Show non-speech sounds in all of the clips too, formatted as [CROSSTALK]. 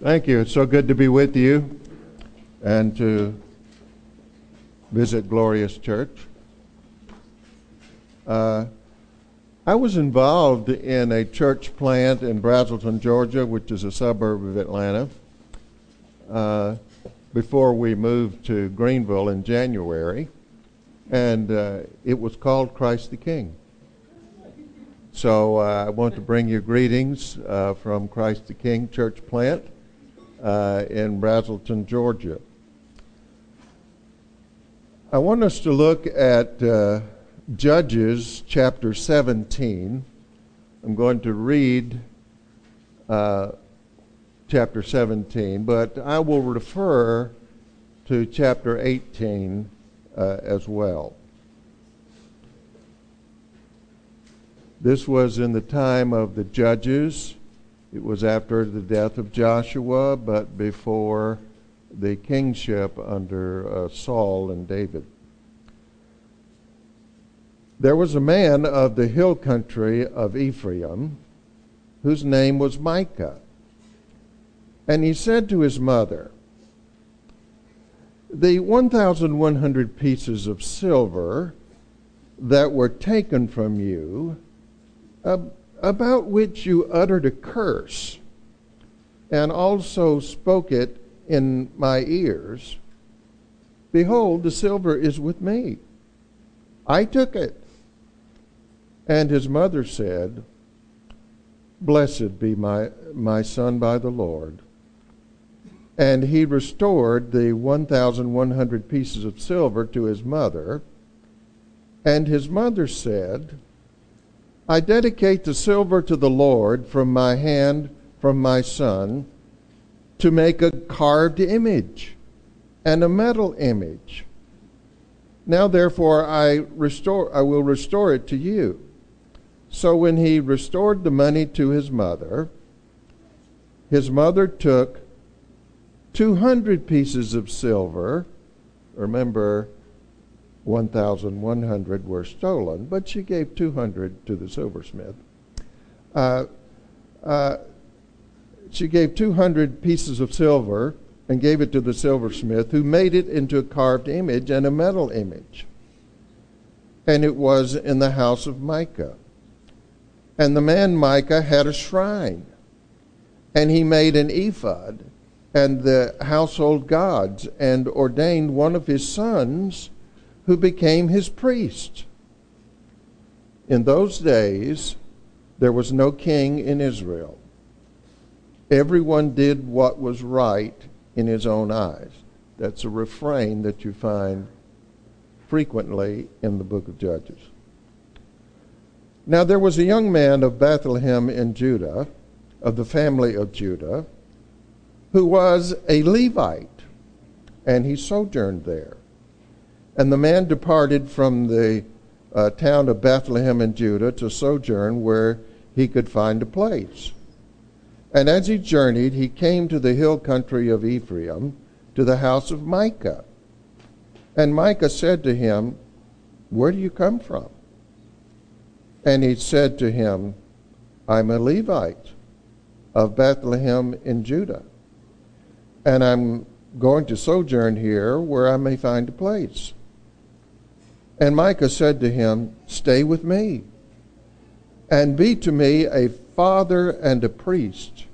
Thank you. It's so good to be with you and to visit Glorious Church. Uh, I was involved in a church plant in Braselton, Georgia, which is a suburb of Atlanta, uh, before we moved to Greenville in January, and uh, it was called Christ the King. So uh, I want to bring you greetings uh, from Christ the King Church Plant uh, in Braselton, Georgia. I want us to look at uh, Judges chapter 17. I'm going to read uh, chapter 17, but I will refer to chapter 18 uh, as well. This was in the time of the judges. It was after the death of Joshua, but before the kingship under uh, Saul and David. There was a man of the hill country of Ephraim whose name was Micah. And he said to his mother, The 1,100 pieces of silver that were taken from you, about which you uttered a curse, and also spoke it in my ears, behold, the silver is with me. I took it. And his mother said, Blessed be my, my son by the Lord. And he restored the 1,100 pieces of silver to his mother. And his mother said, I dedicate the silver to the Lord from my hand from my son to make a carved image and a metal image. Now therefore I restore I will restore it to you. So when he restored the money to his mother, his mother took 200 pieces of silver. Remember, 1,100 were stolen, but she gave 200 to the silversmith. Uh, uh, she gave 200 pieces of silver and gave it to the silversmith, who made it into a carved image and a metal image. And it was in the house of Micah. And the man Micah had a shrine, and he made an ephod and the household gods, and ordained one of his sons who became his priest. In those days, there was no king in Israel. Everyone did what was right in his own eyes. That's a refrain that you find frequently in the book of Judges. Now there was a young man of Bethlehem in Judah, of the family of Judah, who was a Levite, and he sojourned there. And the man departed from the uh, town of Bethlehem in Judah to sojourn where he could find a place. And as he journeyed, he came to the hill country of Ephraim, to the house of Micah. And Micah said to him, Where do you come from? And he said to him, I'm a Levite of Bethlehem in Judah, and I'm going to sojourn here where I may find a place. And Micah said to him, Stay with me, and be to me a father and a priest,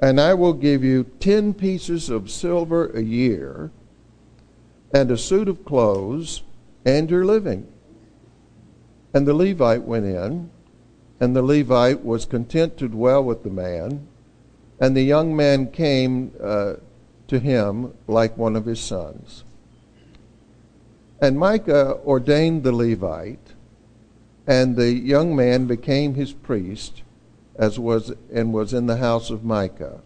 and I will give you ten pieces of silver a year, and a suit of clothes, and your living. And the Levite went in, and the Levite was content to dwell with the man, and the young man came uh, to him like one of his sons. And Micah ordained the Levite, and the young man became his priest, as was and was in the house of Micah.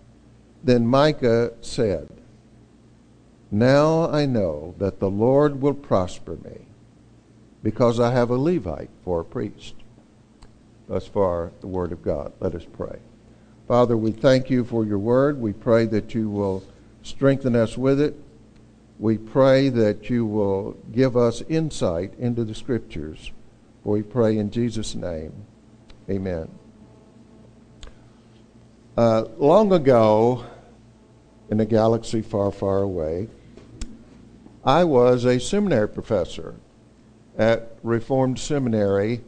Then Micah said, Now I know that the Lord will prosper me because I have a Levite for a priest. Thus far, the Word of God. Let us pray. Father, we thank you for your Word. We pray that you will strengthen us with it. We pray that you will give us insight into the Scriptures. For we pray in Jesus' name. Amen. Uh, long ago, in a galaxy far, far away. I was a seminary professor at Reformed Seminary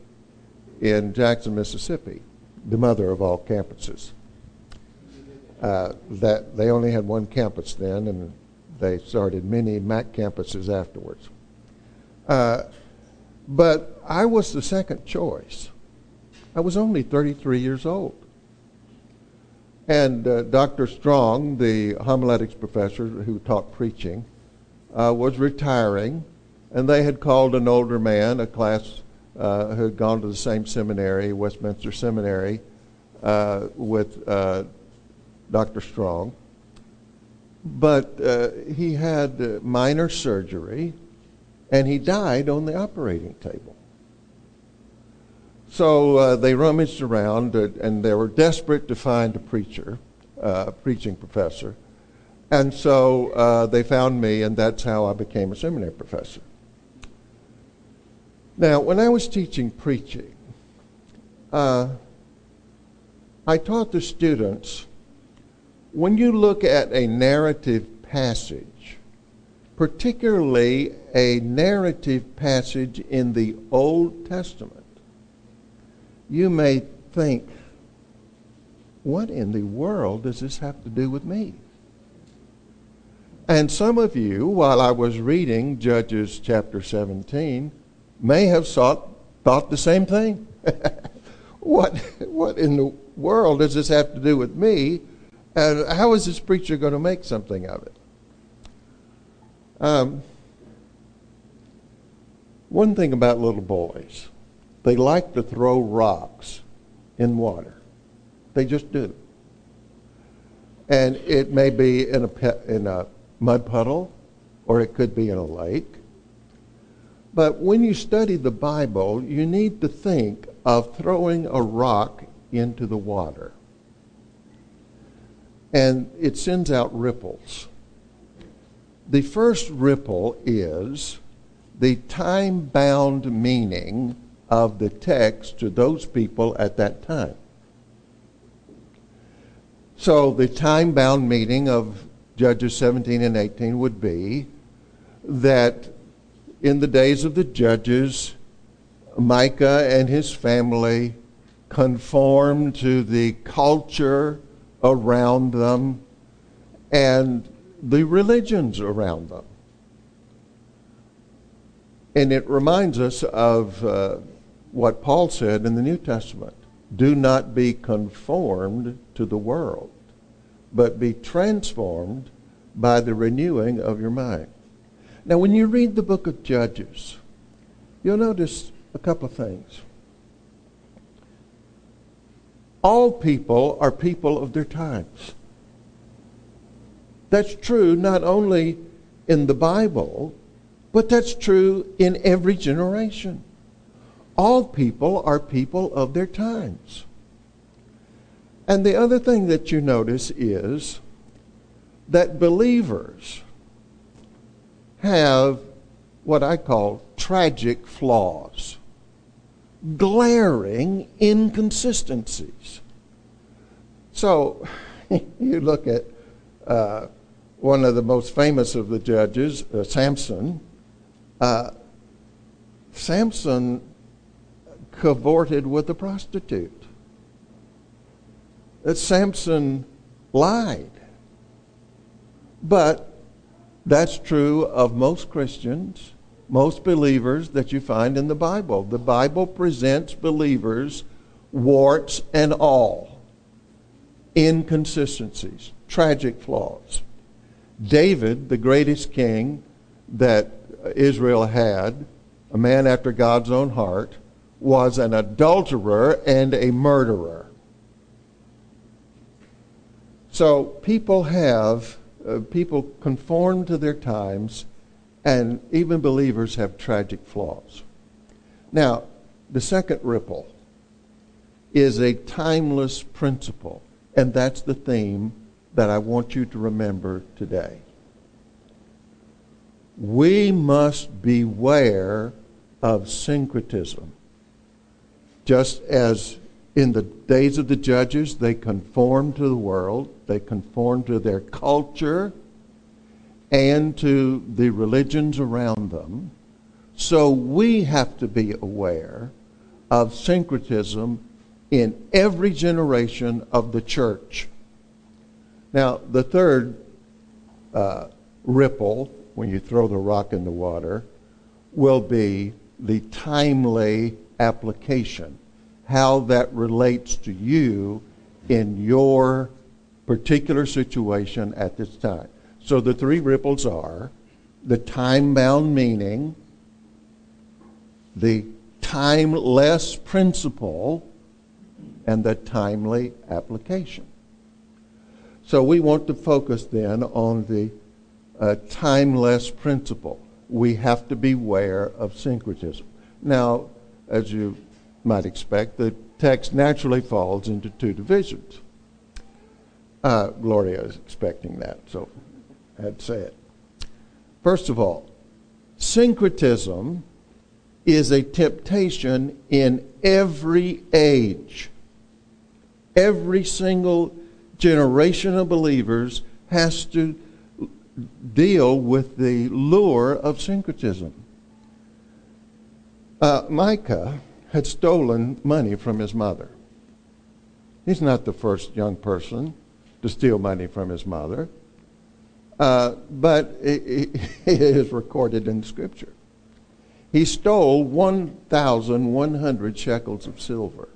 in Jackson, Mississippi, the mother of all campuses. Uh, that they only had one campus then, and they started many MAC campuses afterwards. Uh, but I was the second choice. I was only 33 years old. And uh, Dr. Strong, the homiletics professor who taught preaching, uh, was retiring, and they had called an older man, a class uh, who had gone to the same seminary, Westminster Seminary, uh, with uh, Dr. Strong. But uh, he had minor surgery, and he died on the operating table. So uh, they rummaged around, uh, and they were desperate to find a preacher, uh, a preaching professor. And so uh, they found me, and that's how I became a seminary professor. Now, when I was teaching preaching, uh, I taught the students when you look at a narrative passage, particularly a narrative passage in the Old Testament, you may think, what in the world does this have to do with me? And some of you, while I was reading Judges chapter 17, may have thought the same thing. [LAUGHS] what, what in the world does this have to do with me? And how is this preacher going to make something of it? Um, one thing about little boys they like to throw rocks in water. They just do. And it may be in a, pe- in a mud puddle or it could be in a lake. But when you study the Bible, you need to think of throwing a rock into the water. And it sends out ripples. The first ripple is the time bound meaning of the text to those people at that time. So the time bound meaning of Judges 17 and 18 would be that in the days of the judges, Micah and his family conformed to the culture around them and the religions around them. And it reminds us of uh, what Paul said in the New Testament do not be conformed to the world, but be transformed by the renewing of your mind. Now, when you read the book of Judges, you'll notice a couple of things. All people are people of their times. That's true not only in the Bible, but that's true in every generation all people are people of their times. And the other thing that you notice is that believers have what I call tragic flaws, glaring inconsistencies. So [LAUGHS] you look at uh, one of the most famous of the judges, uh, Samson. Uh, Samson cavorted with a prostitute. That Samson lied. But that's true of most Christians, most believers that you find in the Bible. The Bible presents believers warts and all, inconsistencies, tragic flaws. David, the greatest king that Israel had, a man after God's own heart, was an adulterer and a murderer. So people have, uh, people conform to their times, and even believers have tragic flaws. Now, the second ripple is a timeless principle, and that's the theme that I want you to remember today. We must beware of syncretism just as in the days of the judges, they conformed to the world, they conformed to their culture and to the religions around them. So we have to be aware of syncretism in every generation of the church. Now, the third uh, ripple, when you throw the rock in the water, will be the timely application, how that relates to you in your particular situation at this time. So the three ripples are the time bound meaning, the timeless principle, and the timely application. So we want to focus then on the uh, timeless principle. We have to beware of syncretism. Now, as you might expect, the text naturally falls into two divisions. Uh, Gloria is expecting that, so I had to say it. First of all, syncretism is a temptation in every age. Every single generation of believers has to deal with the lure of syncretism. Uh, Micah had stolen money from his mother. He's not the first young person to steal money from his mother, uh, but it, it [LAUGHS] is recorded in Scripture. He stole 1,100 shekels of silver,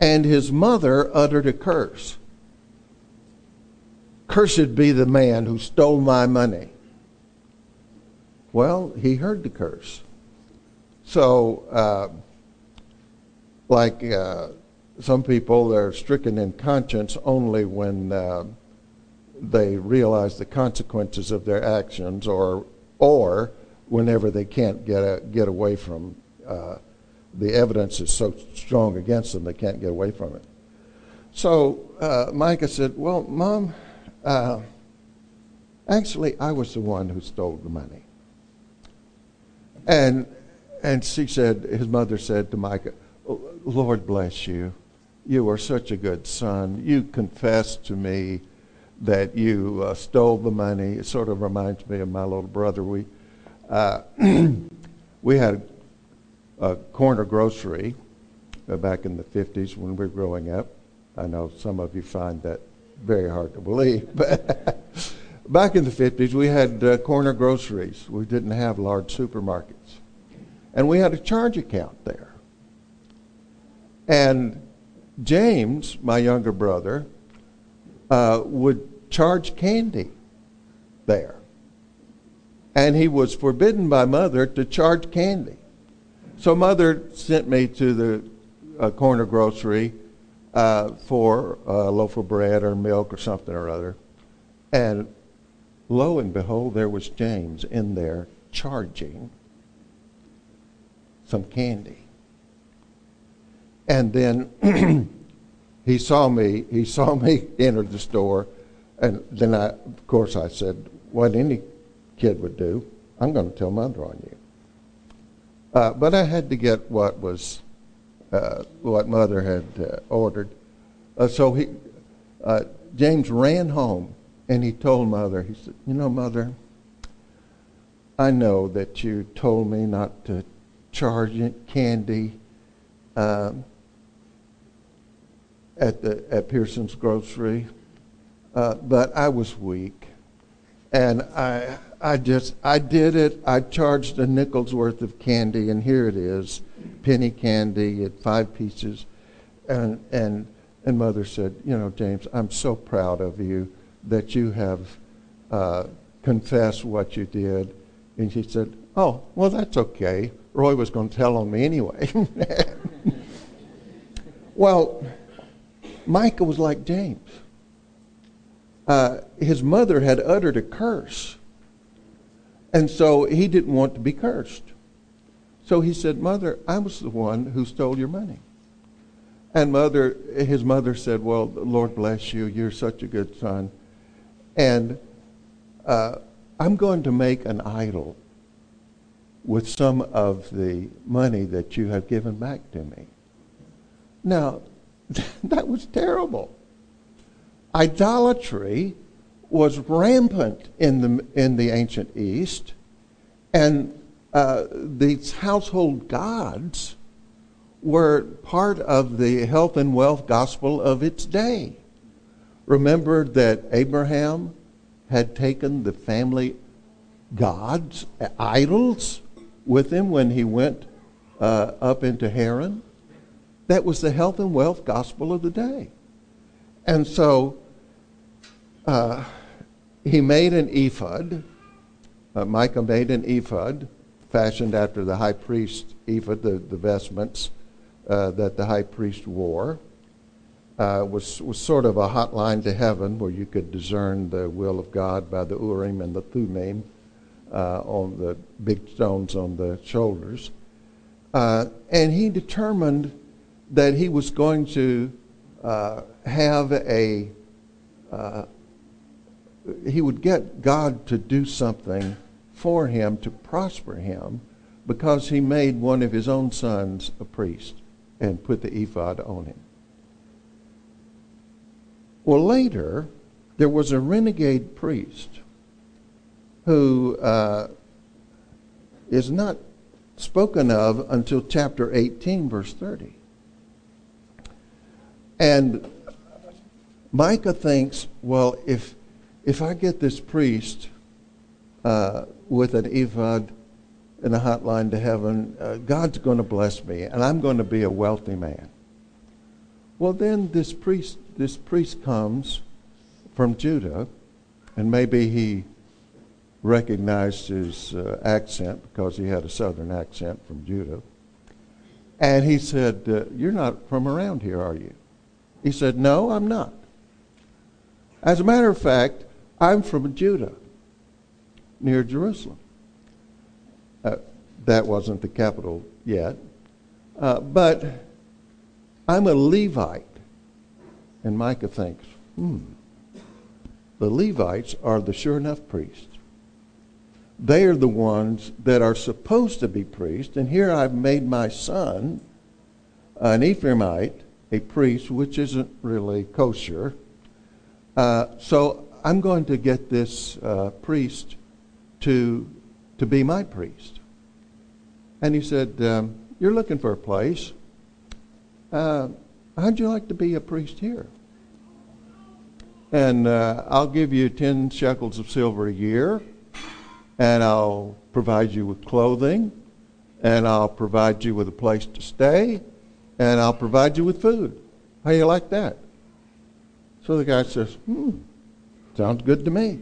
and his mother uttered a curse. Cursed be the man who stole my money. Well, he heard the curse. So, uh, like uh, some people, they're stricken in conscience only when uh, they realize the consequences of their actions, or or whenever they can't get a, get away from uh, the evidence is so strong against them they can't get away from it. So uh, Micah said, "Well, Mom, uh, actually, I was the one who stole the money." And and she said, his mother said to Micah, Lord bless you. You are such a good son. You confessed to me that you uh, stole the money. It sort of reminds me of my little brother. We, uh, [CLEARS THROAT] we had a corner grocery back in the 50s when we were growing up. I know some of you find that very hard to believe, [LAUGHS] but back in the 50s we had uh, corner groceries. We didn't have large supermarkets. And we had a charge account there. And James, my younger brother, uh, would charge candy there. And he was forbidden by mother to charge candy. So mother sent me to the uh, corner grocery uh, for a loaf of bread or milk or something or other. And lo and behold, there was James in there charging some candy. And then [CLEARS THROAT] he saw me, he saw me [LAUGHS] enter the store, and then I, of course, I said, what any kid would do, I'm going to tell mother on you. Uh, but I had to get what was, uh, what mother had uh, ordered. So he, James ran home and he told mother, he said, you know, mother, I know that you told me not to charge candy um, at the at Pearson's grocery, but I was weak, and I I just I did it. I charged a nickel's worth of candy, and here it is, penny candy at five pieces, and and and mother said, you know, James, I'm so proud of you that you have uh, confessed what you did, and she said, oh well, that's okay. Roy was going to tell on me anyway. [LAUGHS] well, Micah was like James. Uh, his mother had uttered a curse, and so he didn't want to be cursed. So he said, Mother, I was the one who stole your money. And mother, his mother said, Well, Lord bless you. You're such a good son. And uh, I'm going to make an idol with some of the money that you have given back to me. Now, [LAUGHS] that was terrible. Idolatry was rampant in the, in the ancient East, and uh, these household gods were part of the health and wealth gospel of its day. Remember that Abraham had taken the family gods, idols, with him when he went uh, up into Haran? That was the health and wealth gospel of the day. And so uh, he made an ephod. Uh, Micah made an ephod fashioned after the high priest ephod, the, the vestments uh, that the high priest wore. Uh, was was sort of a hotline to heaven where you could discern the will of God by the Urim and the Thummim uh, on the big stones on the shoulders, uh, and he determined that he was going to uh, have a uh, he would get God to do something for him to prosper him because he made one of his own sons a priest and put the ephod on him. Well, later, there was a renegade priest who uh, is not spoken of until chapter 18, verse 30. And Micah thinks, well, if, if I get this priest uh, with an ephod and a hotline to heaven, uh, God's going to bless me, and I'm going to be a wealthy man. Well, then this priest, this priest comes from Judah, and maybe he recognized his uh, accent because he had a southern accent from Judah. And he said, uh, You're not from around here, are you? He said, No, I'm not. As a matter of fact, I'm from Judah, near Jerusalem. Uh, that wasn't the capital yet. Uh, but I'm a Levite. And Micah thinks, hmm, the Levites are the sure enough priests. They are the ones that are supposed to be priests. And here I've made my son, an Ephraimite, a priest, which isn't really kosher. Uh, so I'm going to get this uh, priest to, to be my priest. And he said, um, You're looking for a place. Uh, how'd you like to be a priest here? And uh, I'll give you 10 shekels of silver a year, and I'll provide you with clothing, and I'll provide you with a place to stay, and I'll provide you with food. How you like that? So the guy says, hmm, sounds good to me.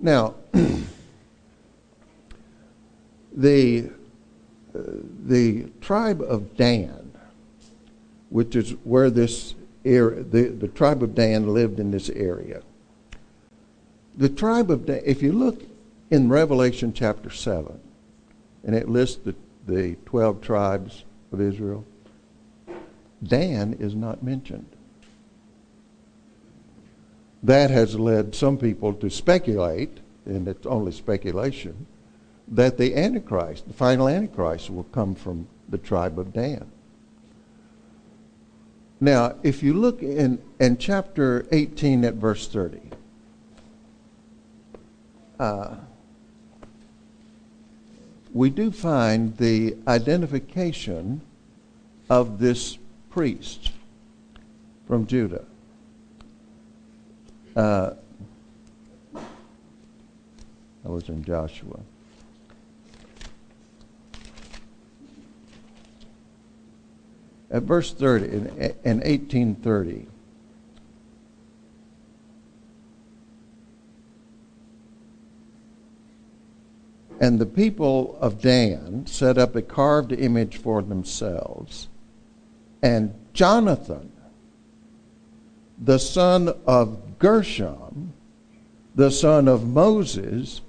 Now, [CLEARS THROAT] the, uh, the tribe of Dan, which is where this area, the, the tribe of Dan lived in this area. The tribe of Dan, if you look in Revelation chapter 7, and it lists the, the 12 tribes of Israel, Dan is not mentioned. That has led some people to speculate, and it's only speculation, that the Antichrist, the final Antichrist, will come from the tribe of Dan. Now, if you look in, in chapter 18 at verse 30, uh, we do find the identification of this priest from Judah. Uh, I was in Joshua. At verse 30, in, in 1830, And the people of Dan set up a carved image for themselves. And Jonathan, the son of Gershom, the son of Moses,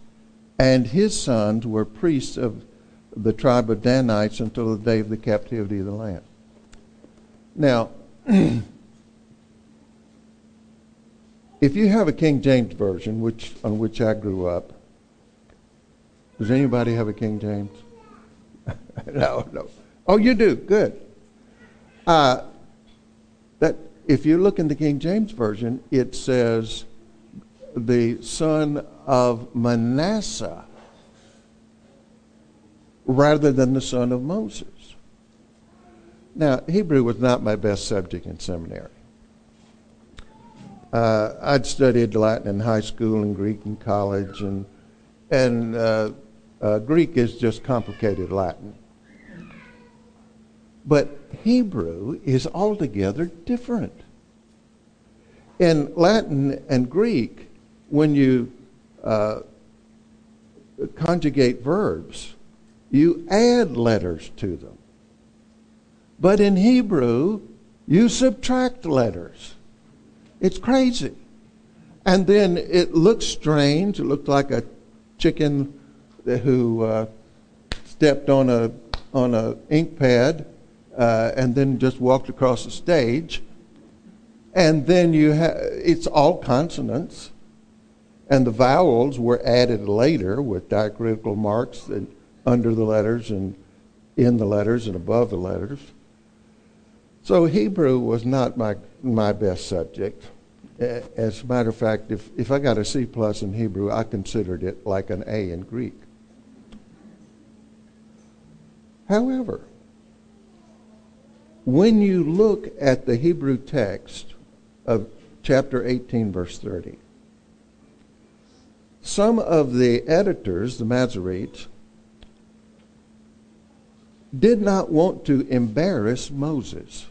and his sons were priests of the tribe of Danites until the day of the captivity of the land. Now, [CLEARS THROAT] if you have a King James version, which on which I grew up, does anybody have a King James? [LAUGHS] no, no. Oh, you do. Good. Uh, that if you look in the King James version, it says the son of Manasseh rather than the son of Moses. Now, Hebrew was not my best subject in seminary. Uh, I'd studied Latin in high school and Greek in college, and and uh, uh, Greek is just complicated Latin. But Hebrew is altogether different. In Latin and Greek, when you uh, conjugate verbs, you add letters to them. But in Hebrew, you subtract letters. It's crazy. And then it looks strange. It looked like a chicken who uh, stepped on a on a ink pad uh, and then just walked across the stage. And then you have it's all consonants, and the vowels were added later with diacritical marks and under the letters and in the letters and above the letters. So Hebrew was not my my best subject. As a matter of fact, if, if I got a C plus in Hebrew, I considered it like an A in Greek. However, when you look at the Hebrew text of chapter 18, verse 30, some of the editors, the Masoretes, did not want to embarrass Moses.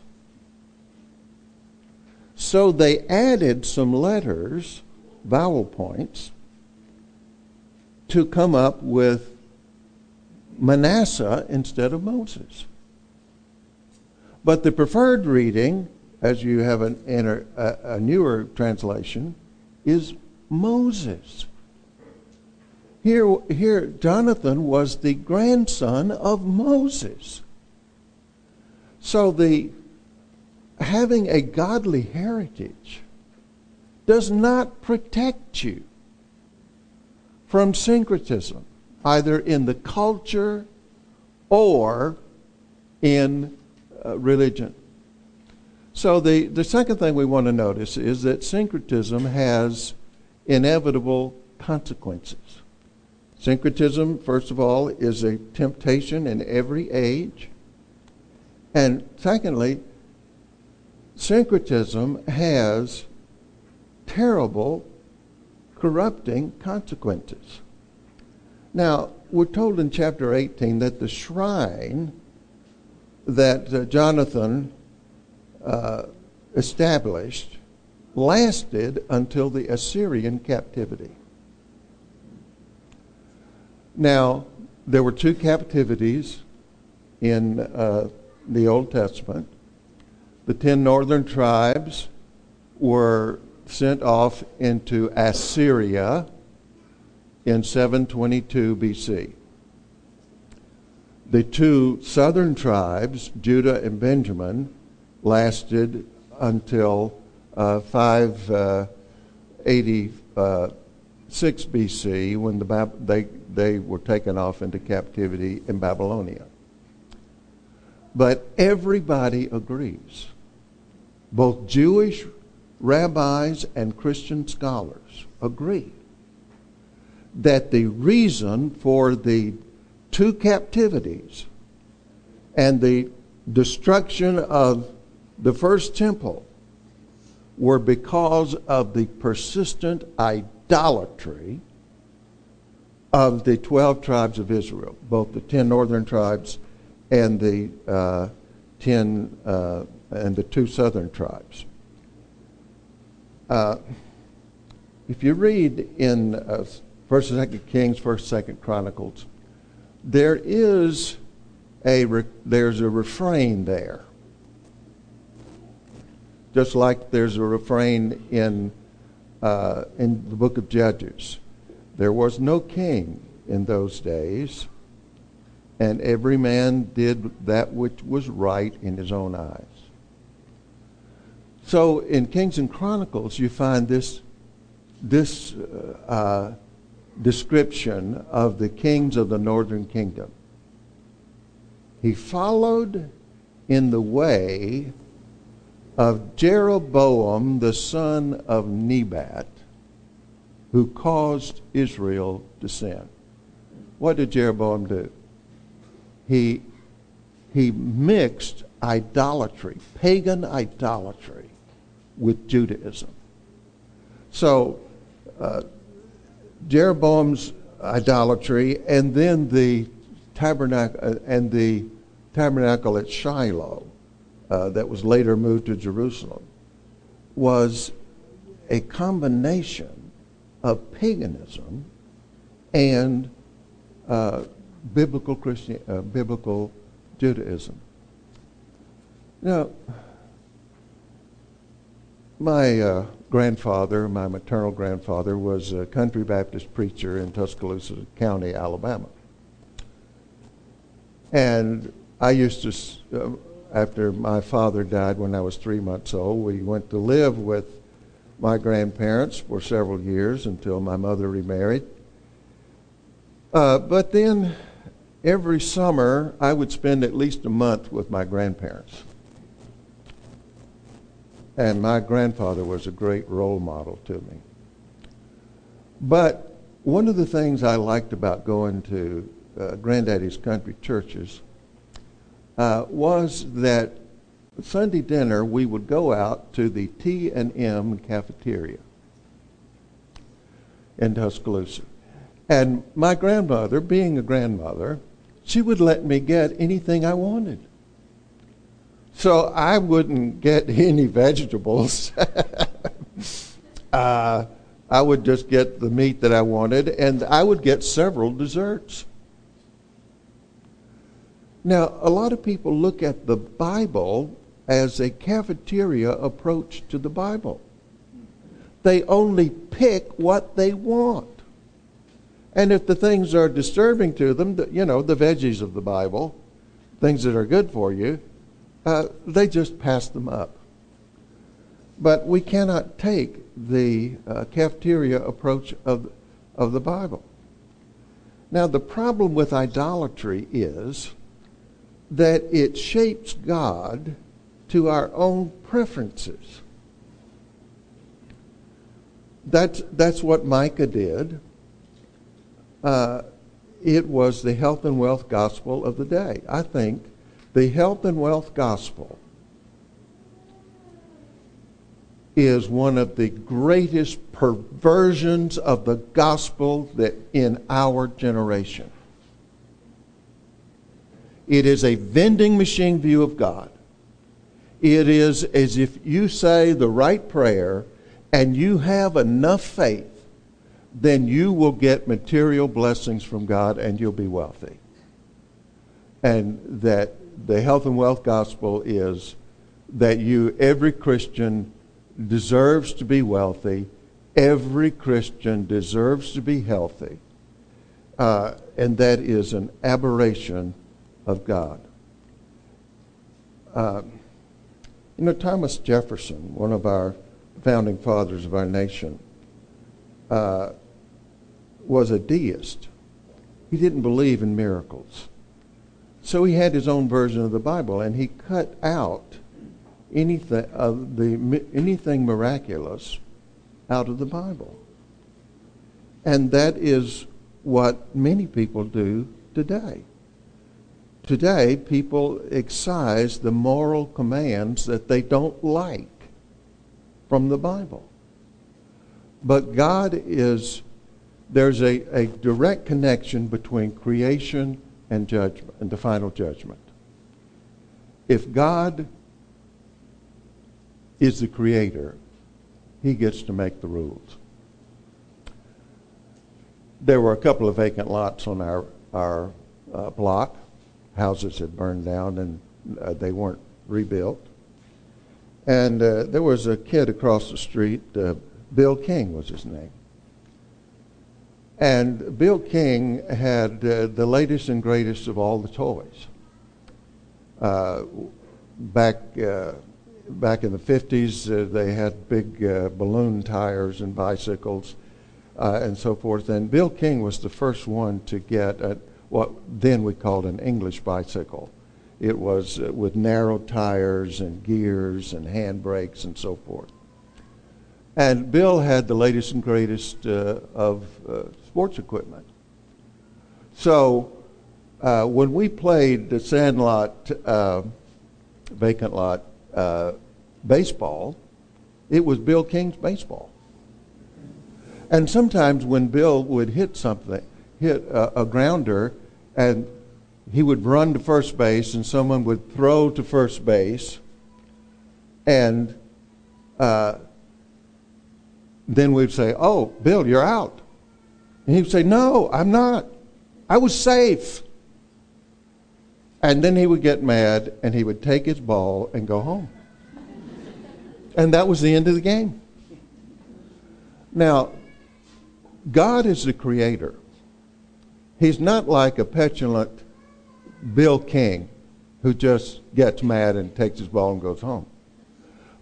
So they added some letters, vowel points, to come up with Manasseh instead of Moses. But the preferred reading, as you have an, a, a newer translation, is Moses. Here, here, Jonathan was the grandson of Moses. So the having a godly heritage does not protect you from syncretism, either in the culture or in uh, religion. So, the, the second thing we want to notice is that syncretism has inevitable consequences. Syncretism, first of all, is a temptation in every age. And secondly, syncretism has terrible, corrupting consequences. Now, we're told in chapter 18 that the shrine that uh, Jonathan uh, established lasted until the Assyrian captivity. Now, there were two captivities in uh, the Old Testament the ten northern tribes were sent off into Assyria in 722 BC. The two southern tribes, Judah and Benjamin, lasted until uh, 586 uh, BC when the they, they were taken off into captivity in Babylonia. But everybody agrees both Jewish rabbis and Christian scholars agree that the reason for the two captivities and the destruction of the first temple were because of the persistent idolatry of the 12 tribes of Israel, both the 10 northern tribes and the uh, 10 uh, and the two southern tribes. Uh, if you read in uh, First and Second Kings, First Second Chronicles, there is a re- there's a refrain there, just like there's a refrain in uh, in the book of Judges. There was no king in those days, and every man did that which was right in his own eyes. So in Kings and Chronicles, you find this, this uh, description of the kings of the northern kingdom. He followed in the way of Jeroboam, the son of Nebat, who caused Israel to sin. What did Jeroboam do? He, he mixed idolatry, pagan idolatry, with Judaism. So, uh, Jeroboam's idolatry and then the tabernacle uh, and the tabernacle at Shiloh uh, that was later moved to Jerusalem was a combination of paganism and uh, biblical Christian, uh, biblical Judaism. Now, my uh, grandfather, my maternal grandfather, was a country Baptist preacher in Tuscaloosa County, Alabama. And I used to, uh, after my father died when I was three months old, we went to live with my grandparents for several years until my mother remarried. Uh, but then every summer, I would spend at least a month with my grandparents. And my grandfather was a great role model to me. But one of the things I liked about going to uh, Granddaddy's country churches uh, was that Sunday dinner we would go out to the T and M cafeteria in Tuscaloosa. And my grandmother, being a grandmother, she would let me get anything I wanted. So I wouldn't get [LAUGHS] any vegetables. uh, I would just get the meat that I wanted, and I would get several desserts. Now, a lot of people look at the Bible as a cafeteria approach to the Bible. They only pick what they want. And if the things are disturbing to them, you know, the veggies of the Bible, things that are good for you, they just pass them up. But we cannot take the uh, cafeteria approach of, of the Bible. Now, the problem with idolatry is that it shapes God to our own preferences. That's, that's what Micah did. Uh, it was the health and wealth gospel of the day. I think the health and wealth gospel is one of the greatest perversions of the gospel that in our generation. It is a vending machine view of God. It is as if you say the right prayer and you have enough faith, then you will get material blessings from God and you'll be wealthy. And that the health and wealth gospel is that you, every Christian, deserves to be wealthy. Every Christian deserves to be healthy. Uh, and that is an aberration of God. Uh, you know, Thomas Jefferson, one of our founding fathers of our nation, uh, was a deist. He didn't believe in miracles. So he had his own version of the Bible, and he cut out anything, uh, the, anything miraculous out of the Bible. And that is what many people do today. Today, people excise the moral commands that they don't like from the Bible. But God is, there's a, a direct connection between creation and judgment and the final judgment. If God is the creator, he gets to make the rules. There were a couple of vacant lots on our, our uh, block houses had burned down and uh, they weren't rebuilt. And uh, there was a kid across the street, uh, Bill King was his name. And Bill King had uh, the latest and greatest of all the toys. Uh, back, uh, back in the 50s, they had big balloon tires and bicycles and so forth. And Bill King was the first one to get a, what then we called an English bicycle. it was uh, with narrow tires and gears and handbrakes and so forth. And Bill had the latest and greatest uh, of uh, sports equipment. So uh, when we played the Sandlot uh, vacant lot uh, baseball, it was Bill King's baseball. And sometimes when Bill would hit something, hit a, a grounder, and he would run to first base, and someone would throw to first base, and uh, then we'd say, "Oh, Bill, you're out," and he'd say, "No, I'm not. I was safe." And then he would get mad, and he would take his ball and go home, and that was the end of the game. Now, God is the creator. He's not like a petulant Bill King who just gets mad and takes his ball and goes home.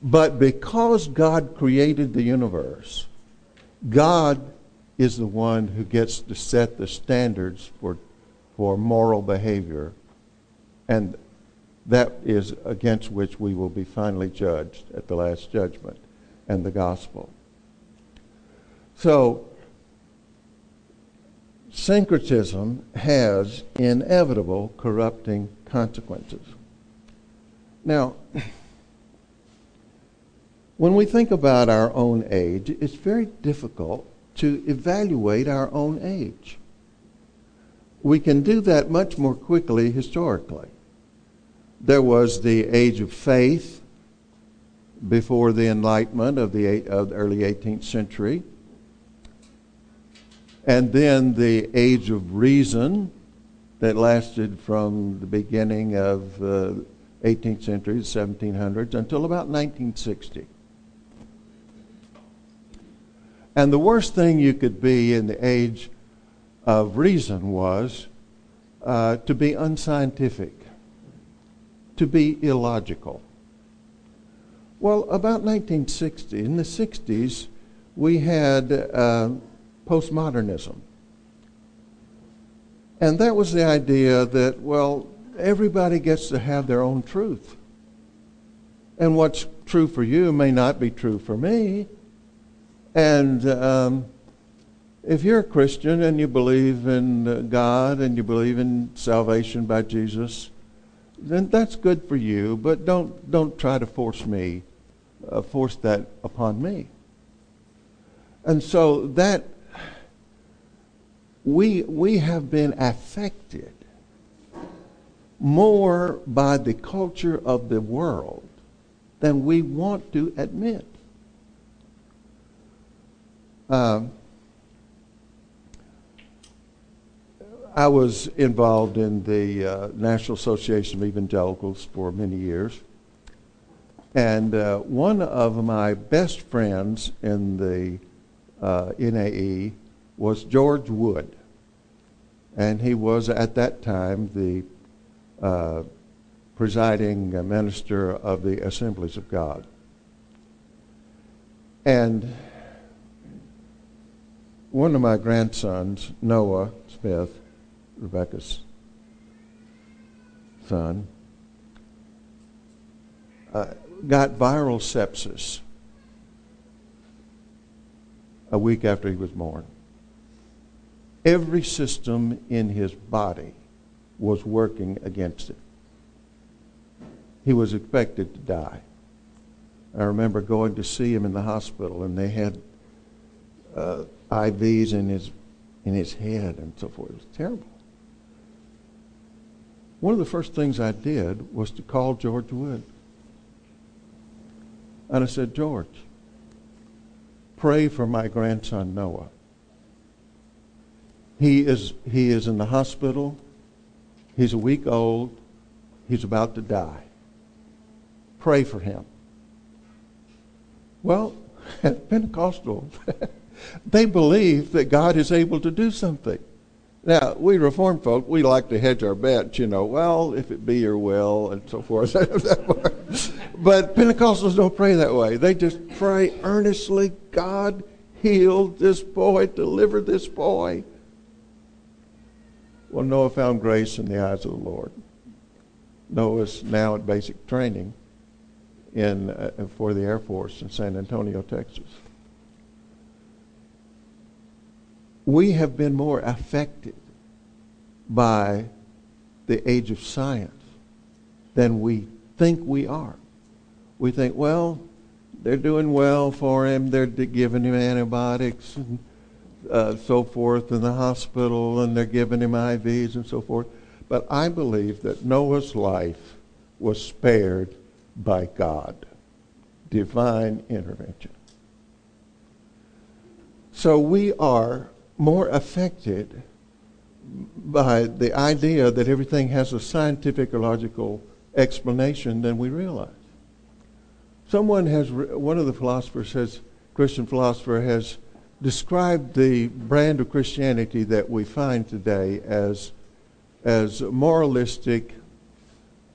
But because God created the universe, God is the one who gets to set the standards for, for moral behavior. And that is against which we will be finally judged at the last judgment and the gospel. So, syncretism has inevitable corrupting consequences. Now, when we think about our own age, it's very difficult to evaluate our own age. We can do that much more quickly historically. There was the age of faith before the Enlightenment of the, of the early 18th century and then the age of reason that lasted from the beginning of uh, the 18th century, the 1700s, until about 1960. And the worst thing you could be in the age of reason was uh, to be unscientific, to be illogical. Well, about 1960, in the 60s, we had uh, postmodernism. And that was the idea that, well, everybody gets to have their own truth. And what's true for you may not be true for me. And um, if you're a Christian and you believe in God and you believe in salvation by Jesus, then that's good for you. But don't don't try to force me, uh, force that upon me. And so that we, we have been affected more by the culture of the world than we want to admit. Um, I was involved in the uh, National Association of Evangelicals for many years. And uh, one of my best friends in the uh, NAE was George Wood. And he was at that time the uh, presiding minister of the Assemblies of God. And one of my grandsons, Noah Smith, Rebecca's son, uh, got viral sepsis a week after he was born every system in his body was working against it. He was expected to die. I remember going to see him in the hospital, and they had uh, IVs in his in his head and so forth. It was terrible. One of the first things I did was to call George Wood. And I said, George, pray for my grandson Noah. He is, he is in the hospital. He's a week old. He's about to die. Pray for him. Well, [LAUGHS] Pentecostal, [LAUGHS] they believe that God is able to do something. Now, we Reformed folk, we like to hedge our bets, you know, well, if it be your will, and so forth. [LAUGHS] but Pentecostals don't pray that way. They just pray earnestly, God, heal this boy, deliver this boy. Well, Noah found grace in the eyes of the Lord. Noah's now at basic training in, uh, for the Air Force in San Antonio, Texas. We have been more affected by the age of science than we think we are. We think, well, they're doing well for him. They're giving him antibiotics and uh, so forth in the hospital, and they're giving him IVs and so forth. But I believe that Noah's life was spared by God, divine intervention. So we are more affected by the idea that everything has a scientific or logical explanation than we realize. Someone has, one of the philosophers has, Christian philosopher has described the brand of Christianity that we find today as, as moralistic,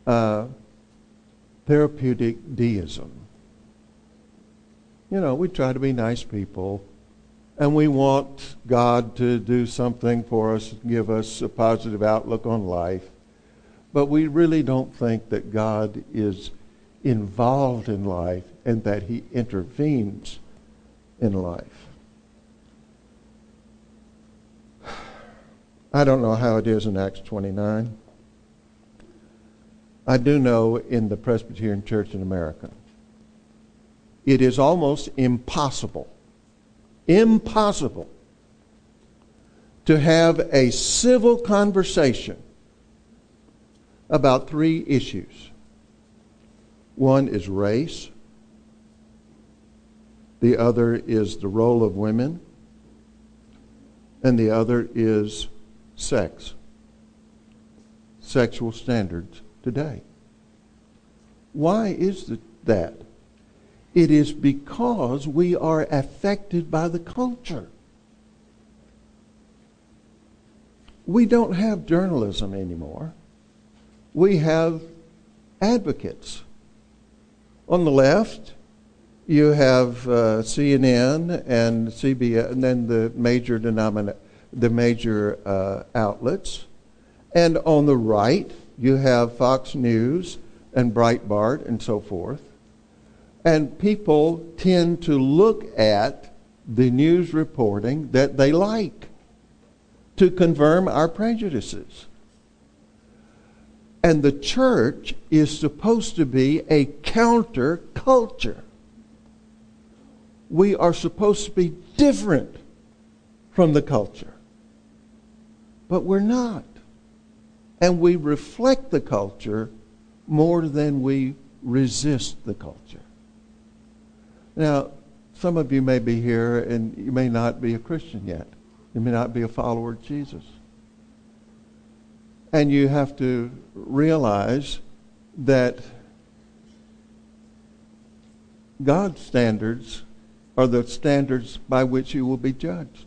uh, therapeutic deism. You know, we try to be nice people, and we want God to do something for us, give us a positive outlook on life, but we really don't think that God is involved in life and that he intervenes in life. [SIGHS] I don't know how it is in Acts 29. I do know in the Presbyterian Church in America, it is almost impossible, impossible to have a civil conversation about three issues. One is race, the other is the role of women, and the other is sex, sexual standards today. Why is that? It is because we are affected by the culture. We don't have journalism anymore. We have advocates. On the left, you have uh, CNN and CBS, and then the major denomina- the major uh, outlets, and on the right, you have Fox News and Breitbart and so forth. And people tend to look at the news reporting that they like to confirm our prejudices. And the church is supposed to be a counter culture. We are supposed to be different from the culture. But we're not. And we reflect the culture more than we resist the culture. Now, some of you may be here and you may not be a Christian yet. You may not be a follower of Jesus. And you have to realize that God's standards are the standards by which you will be judged.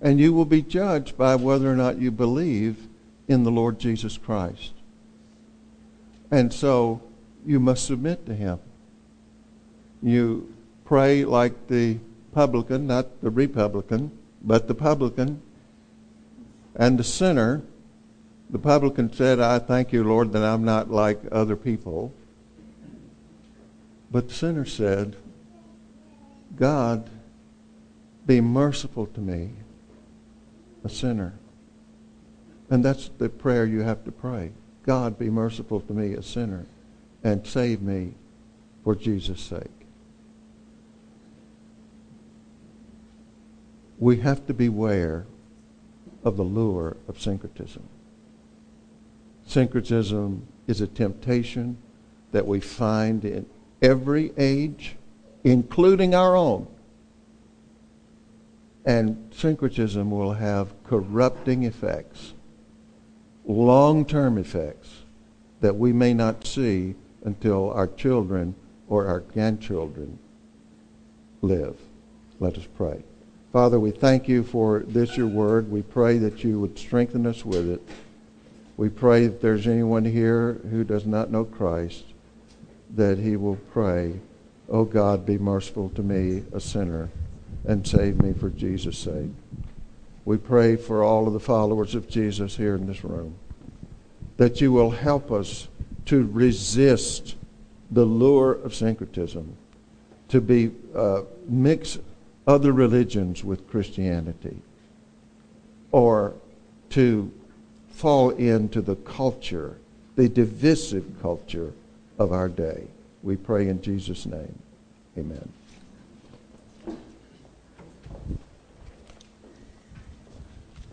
And you will be judged by whether or not you believe in the Lord Jesus Christ. And so you must submit to him. You pray like the publican, not the Republican, but the publican and the sinner the publican said, I thank you, Lord, that I'm not like other people. But the sinner said, God, be merciful to me, a sinner. And that's the prayer you have to pray. God, be merciful to me, a sinner, and save me for Jesus' sake. We have to beware of the lure of syncretism. Syncretism is a temptation that we find in every age, including our own. And syncretism will have corrupting effects, long term effects that we may not see until our children or our grandchildren live. Let us pray. Father, we thank you for this, your word. We pray that you would strengthen us with it. We pray if there's anyone here who does not know Christ, that he will pray, Oh God, be merciful to me, a sinner, and save me for Jesus' sake. We pray for all of the followers of Jesus here in this room. that you will help us to resist the lure of syncretism, to be uh, mix other religions with Christianity, or to fall into the culture, the divisive culture of our day. We pray in Jesus' name. Amen.